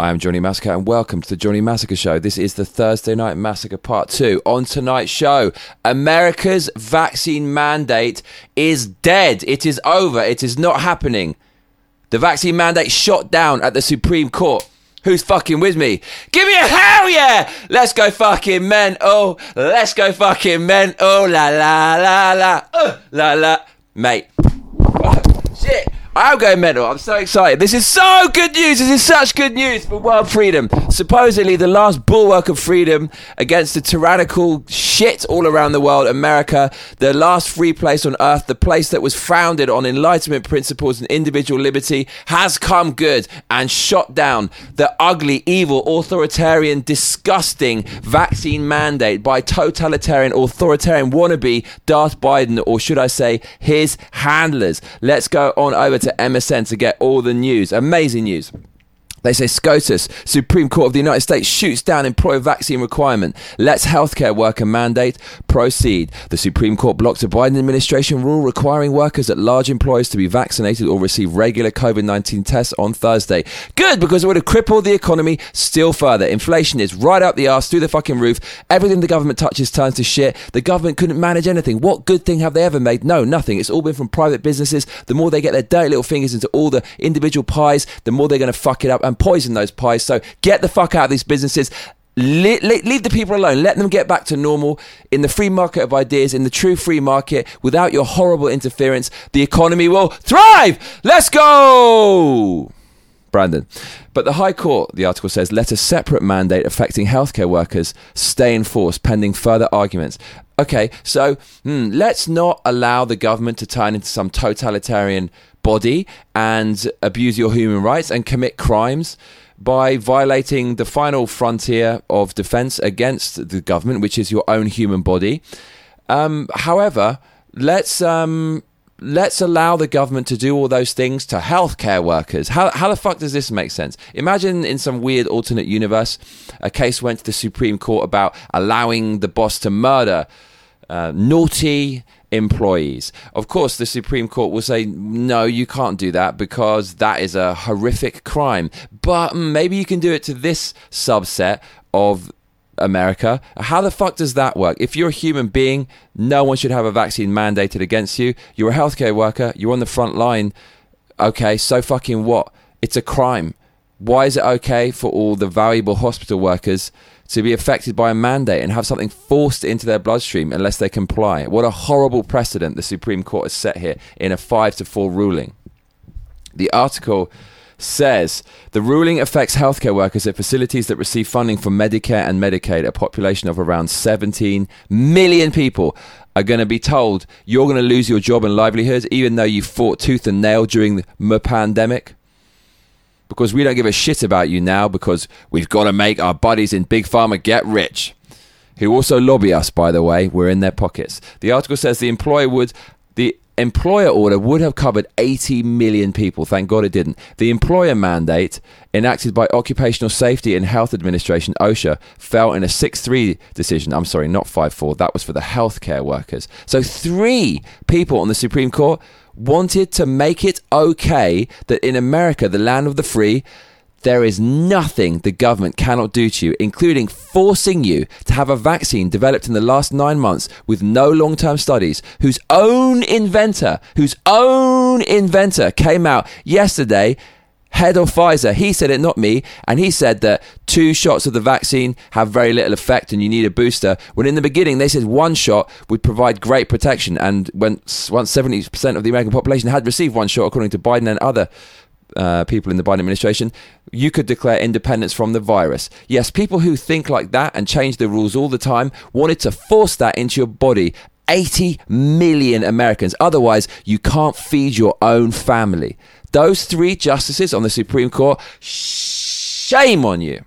I am Johnny Massacre and welcome to the Johnny Massacre Show. This is the Thursday Night Massacre Part 2. On tonight's show, America's vaccine mandate is dead. It is over. It is not happening. The vaccine mandate shot down at the Supreme Court. Who's fucking with me? Give me a hell yeah! Let's go fucking men. Oh, let's go fucking men. Oh, la la la la. Uh, la la. Mate. I'm going mental. I'm so excited. This is so good news. This is such good news for world freedom. Supposedly, the last bulwark of freedom against the tyrannical shit all around the world, America, the last free place on earth, the place that was founded on enlightenment principles and individual liberty, has come good and shot down the ugly, evil, authoritarian, disgusting vaccine mandate by totalitarian, authoritarian wannabe Darth Biden, or should I say, his handlers. Let's go on over to MSN to get all the news. Amazing news. They say SCOTUS, Supreme Court of the United States, shoots down employer vaccine requirement. Let's healthcare worker mandate proceed. The Supreme Court blocked a Biden administration rule requiring workers at large employers to be vaccinated or receive regular COVID 19 tests on Thursday. Good, because it would have crippled the economy still further. Inflation is right up the arse, through the fucking roof. Everything the government touches turns to shit. The government couldn't manage anything. What good thing have they ever made? No, nothing. It's all been from private businesses. The more they get their dirty little fingers into all the individual pies, the more they're going to fuck it up and poison those pies. So get the fuck out of these businesses. Le- le- leave the people alone. Let them get back to normal in the free market of ideas, in the true free market, without your horrible interference. The economy will thrive. Let's go. Brandon. But the High Court, the article says, let a separate mandate affecting healthcare workers stay in force pending further arguments. Okay, so hmm, let's not allow the government to turn into some totalitarian body and abuse your human rights and commit crimes by violating the final frontier of defense against the government, which is your own human body. Um, however, let's um, let's allow the government to do all those things to healthcare workers. How, how the fuck does this make sense? Imagine in some weird alternate universe, a case went to the Supreme Court about allowing the boss to murder uh, naughty employees. Of course, the Supreme Court will say, no, you can't do that because that is a horrific crime. But mm, maybe you can do it to this subset of America. How the fuck does that work? If you're a human being, no one should have a vaccine mandated against you. You're a healthcare worker, you're on the front line. Okay, so fucking what? It's a crime. Why is it okay for all the valuable hospital workers to be affected by a mandate and have something forced into their bloodstream unless they comply? What a horrible precedent the Supreme Court has set here in a 5 to 4 ruling. The article says the ruling affects healthcare workers at facilities that receive funding from Medicare and Medicaid. A population of around 17 million people are going to be told you're going to lose your job and livelihood, even though you fought tooth and nail during the pandemic. Because we don't give a shit about you now because we've got to make our buddies in Big Pharma get rich. Who also lobby us, by the way, we're in their pockets. The article says the employer would the employer order would have covered 80 million people. Thank God it didn't. The employer mandate, enacted by Occupational Safety and Health Administration, OSHA, fell in a 6 3 decision. I'm sorry, not 5 4. That was for the healthcare workers. So, three people on the Supreme Court wanted to make it okay that in America, the land of the free, there is nothing the government cannot do to you, including forcing you to have a vaccine developed in the last nine months with no long term studies, whose own inventor, whose own inventor came out yesterday head of Pfizer. He said it, not me. And he said that two shots of the vaccine have very little effect and you need a booster. When in the beginning they said one shot would provide great protection. And when once 70% of the American population had received one shot, according to Biden and other uh, people in the Biden administration, you could declare independence from the virus. Yes, people who think like that and change the rules all the time wanted to force that into your body. 80 million Americans. Otherwise, you can't feed your own family. Those three justices on the Supreme Court, shame on you.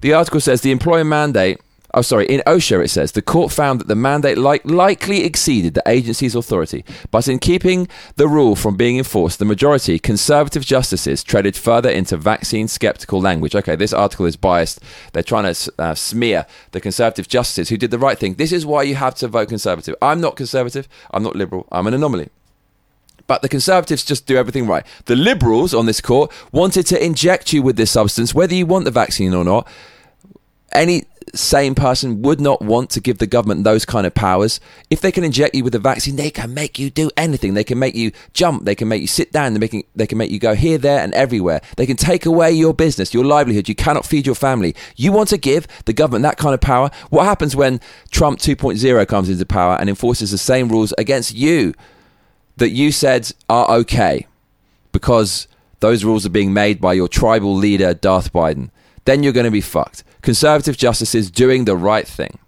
The article says the employer mandate Oh, sorry. In OSHA, it says the court found that the mandate like, likely exceeded the agency's authority, but in keeping the rule from being enforced, the majority conservative justices treaded further into vaccine skeptical language. Okay, this article is biased. They're trying to uh, smear the conservative justices who did the right thing. This is why you have to vote conservative. I'm not conservative. I'm not liberal. I'm an anomaly. But the Conservatives just do everything right. The Liberals on this court wanted to inject you with this substance, whether you want the vaccine or not. Any sane person would not want to give the government those kind of powers. If they can inject you with a vaccine, they can make you do anything. They can make you jump. They can make you sit down. They, making, they can make you go here, there, and everywhere. They can take away your business, your livelihood. You cannot feed your family. You want to give the government that kind of power? What happens when Trump 2.0 comes into power and enforces the same rules against you? that you said are okay because those rules are being made by your tribal leader, Darth Biden, then you're going to be fucked. Conservative justices doing the right thing.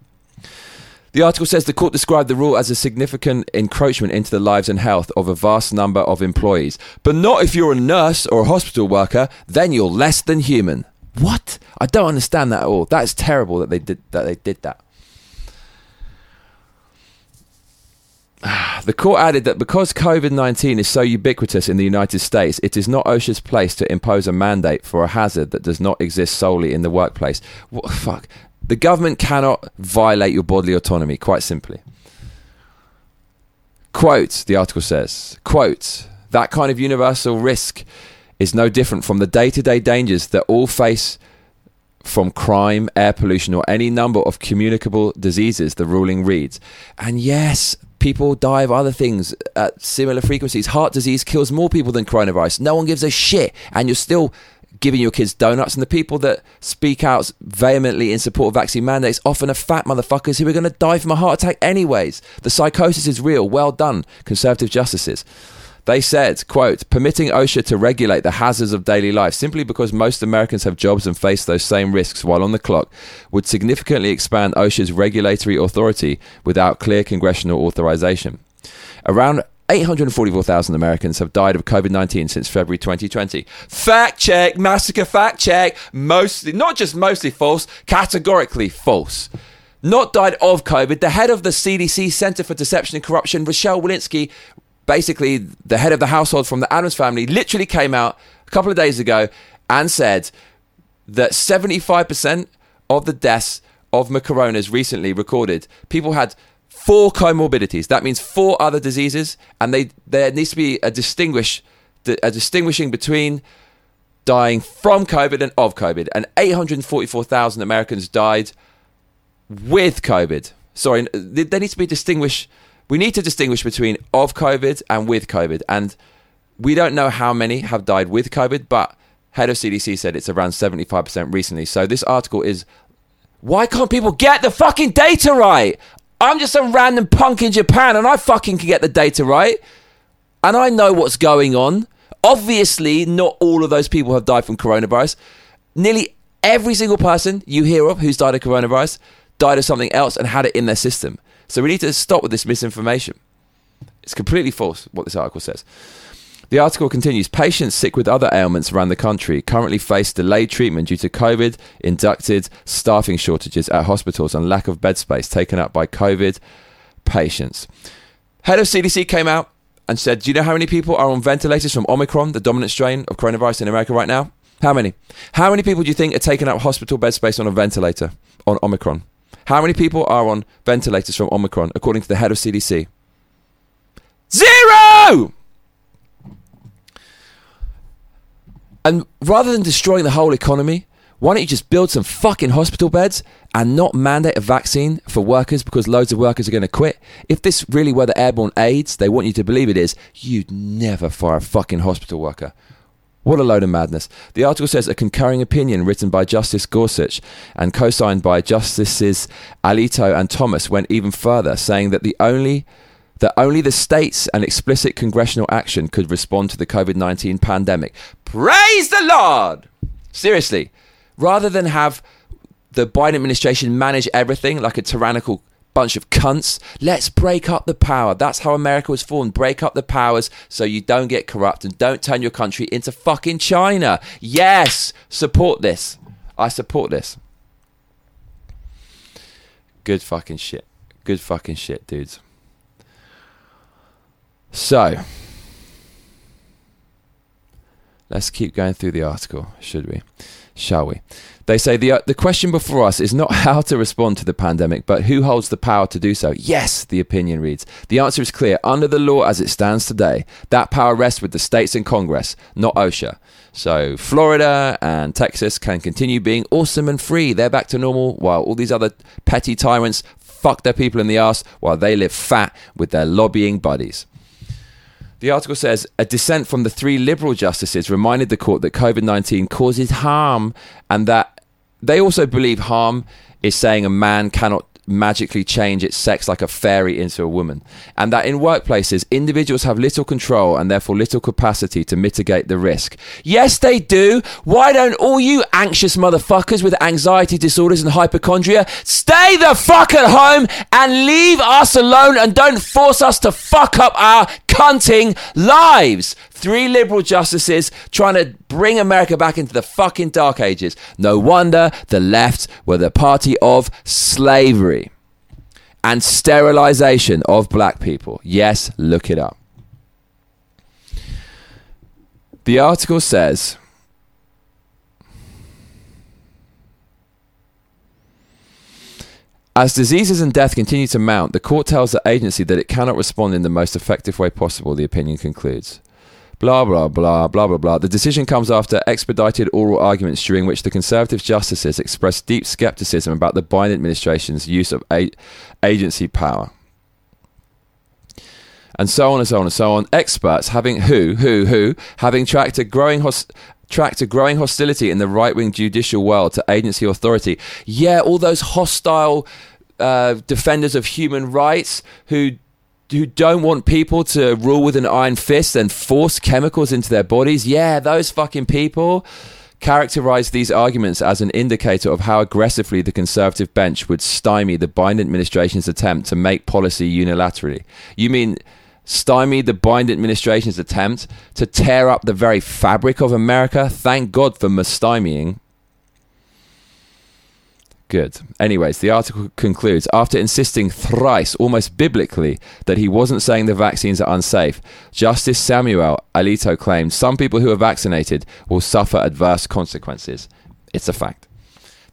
The article says the court described the rule as a significant encroachment into the lives and health of a vast number of employees. But not if you're a nurse or a hospital worker, then you're less than human. What? I don't understand that at all. That is terrible that they did that they did that. The court added that because COVID 19 is so ubiquitous in the United States, it is not OSHA's place to impose a mandate for a hazard that does not exist solely in the workplace. What, fuck. The government cannot violate your bodily autonomy, quite simply. Quote, the article says, quote, that kind of universal risk is no different from the day to day dangers that all face from crime, air pollution, or any number of communicable diseases, the ruling reads. And yes, people die of other things at similar frequencies. Heart disease kills more people than coronavirus. No one gives a shit. And you're still giving your kids donuts. And the people that speak out vehemently in support of vaccine mandates often are fat motherfuckers who are going to die from a heart attack anyways. The psychosis is real. Well done, conservative justices. They said, quote, permitting OSHA to regulate the hazards of daily life simply because most Americans have jobs and face those same risks while on the clock would significantly expand OSHA's regulatory authority without clear congressional authorization. Around 844,000 Americans have died of COVID 19 since February 2020. Fact check, massacre fact check. Mostly, not just mostly false, categorically false. Not died of COVID. The head of the CDC Center for Deception and Corruption, Rochelle Walensky, basically the head of the household from the Addams family, literally came out a couple of days ago and said that 75% of the deaths of coronas recently recorded, people had four comorbidities. That means four other diseases, and they there needs to be a distinguish a distinguishing between dying from COVID and of COVID. And 844,000 Americans died with COVID. Sorry, there needs to be distinguished we need to distinguish between of COVID and with COVID. And we don't know how many have died with COVID, but head of CDC said it's around 75% recently. So this article is why can't people get the fucking data right? I'm just some random punk in Japan and I fucking can get the data right. And I know what's going on. Obviously, not all of those people have died from coronavirus. Nearly every single person you hear of who's died of coronavirus died of something else and had it in their system. So we need to stop with this misinformation. It's completely false what this article says. The article continues Patients sick with other ailments around the country currently face delayed treatment due to COVID inducted staffing shortages at hospitals and lack of bed space taken up by COVID patients. Head of CDC came out and said, Do you know how many people are on ventilators from Omicron, the dominant strain of coronavirus in America right now? How many? How many people do you think are taking up hospital bed space on a ventilator on Omicron? How many people are on ventilators from Omicron, according to the head of CDC? Zero! And rather than destroying the whole economy, why don't you just build some fucking hospital beds and not mandate a vaccine for workers because loads of workers are going to quit? If this really were the airborne AIDS they want you to believe it is, you'd never fire a fucking hospital worker. What a load of madness. The article says a concurring opinion written by Justice Gorsuch and co signed by Justices Alito and Thomas went even further, saying that the only that only the states and explicit congressional action could respond to the COVID 19 pandemic. Praise the Lord! Seriously, rather than have the Biden administration manage everything like a tyrannical bunch of cunts. Let's break up the power. That's how America was formed. Break up the powers so you don't get corrupt and don't turn your country into fucking China. Yes, support this. I support this. Good fucking shit. Good fucking shit, dudes. So, Let's keep going through the article, should we? Shall we? They say the, uh, the question before us is not how to respond to the pandemic, but who holds the power to do so. Yes, the opinion reads. The answer is clear. Under the law as it stands today, that power rests with the states and Congress, not OSHA. So Florida and Texas can continue being awesome and free. They're back to normal, while all these other petty tyrants fuck their people in the ass while they live fat with their lobbying buddies. The article says a dissent from the three liberal justices reminded the court that COVID 19 causes harm and that they also believe harm is saying a man cannot magically change its sex like a fairy into a woman. And that in workplaces, individuals have little control and therefore little capacity to mitigate the risk. Yes, they do. Why don't all you anxious motherfuckers with anxiety disorders and hypochondria stay the fuck at home and leave us alone and don't force us to fuck up our cunting lives? Three liberal justices trying to bring America back into the fucking dark ages. No wonder the left were the party of slavery and sterilization of black people. Yes, look it up. The article says. As diseases and death continue to mount, the court tells the agency that it cannot respond in the most effective way possible, the opinion concludes. Blah, blah, blah, blah, blah, blah. The decision comes after expedited oral arguments during which the Conservative justices expressed deep skepticism about the Biden administration's use of a- agency power. And so on and so on and so on. Experts having who, who, who, having tracked a growing host tracked a growing hostility in the right wing judicial world to agency authority. Yeah, all those hostile uh, defenders of human rights who who don't want people to rule with an iron fist and force chemicals into their bodies. Yeah, those fucking people characterize these arguments as an indicator of how aggressively the conservative bench would stymie the Biden administration's attempt to make policy unilaterally. You mean stymie the Biden administration's attempt to tear up the very fabric of America? Thank God for stymieing Good. Anyways, the article concludes after insisting thrice, almost biblically, that he wasn't saying the vaccines are unsafe, Justice Samuel Alito claimed some people who are vaccinated will suffer adverse consequences. It's a fact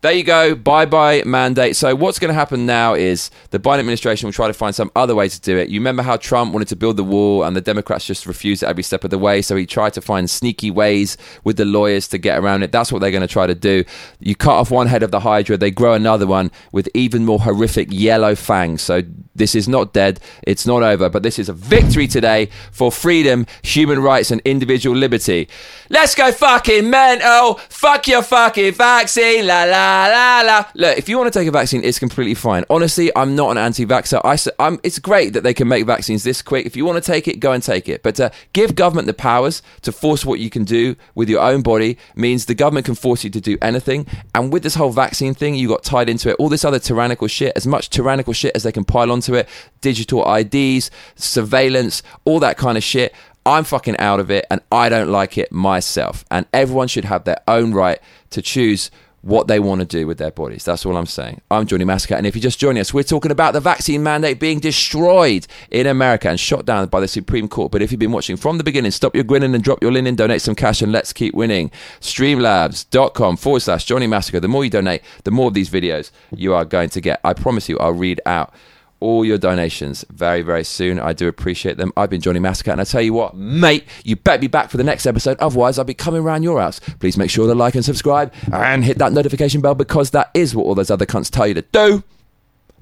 there you go. Bye bye mandate. So, what's going to happen now is the Biden administration will try to find some other way to do it. You remember how Trump wanted to build the wall and the Democrats just refused it every step of the way. So, he tried to find sneaky ways with the lawyers to get around it. That's what they're going to try to do. You cut off one head of the Hydra, they grow another one with even more horrific yellow fangs. So, this is not dead. It's not over. But this is a victory today for freedom, human rights, and individual liberty. Let's go fucking mental. Fuck your fucking vaccine. La la la la. Look, if you want to take a vaccine, it's completely fine. Honestly, I'm not an anti-vaxxer. I, I'm, it's great that they can make vaccines this quick. If you want to take it, go and take it. But to give government the powers to force what you can do with your own body means the government can force you to do anything. And with this whole vaccine thing, you got tied into it. All this other tyrannical shit, as much tyrannical shit as they can pile onto it, digital IDs, surveillance, all that kind of shit. I'm fucking out of it and I don't like it myself. And everyone should have their own right to choose what they want to do with their bodies. That's all I'm saying. I'm Johnny Massacre, and if you're just joining us, we're talking about the vaccine mandate being destroyed in America and shot down by the Supreme Court. But if you've been watching from the beginning, stop your grinning and drop your linen, donate some cash, and let's keep winning. Streamlabs.com forward slash Johnny Massacre. The more you donate, the more of these videos you are going to get. I promise you, I'll read out all your donations very, very soon. I do appreciate them. I've been Johnny Massacre, and I tell you what, mate, you better be back for the next episode. Otherwise, I'll be coming around your house. Please make sure to like and subscribe and hit that notification bell because that is what all those other cunts tell you to do.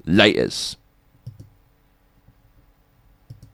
Laters.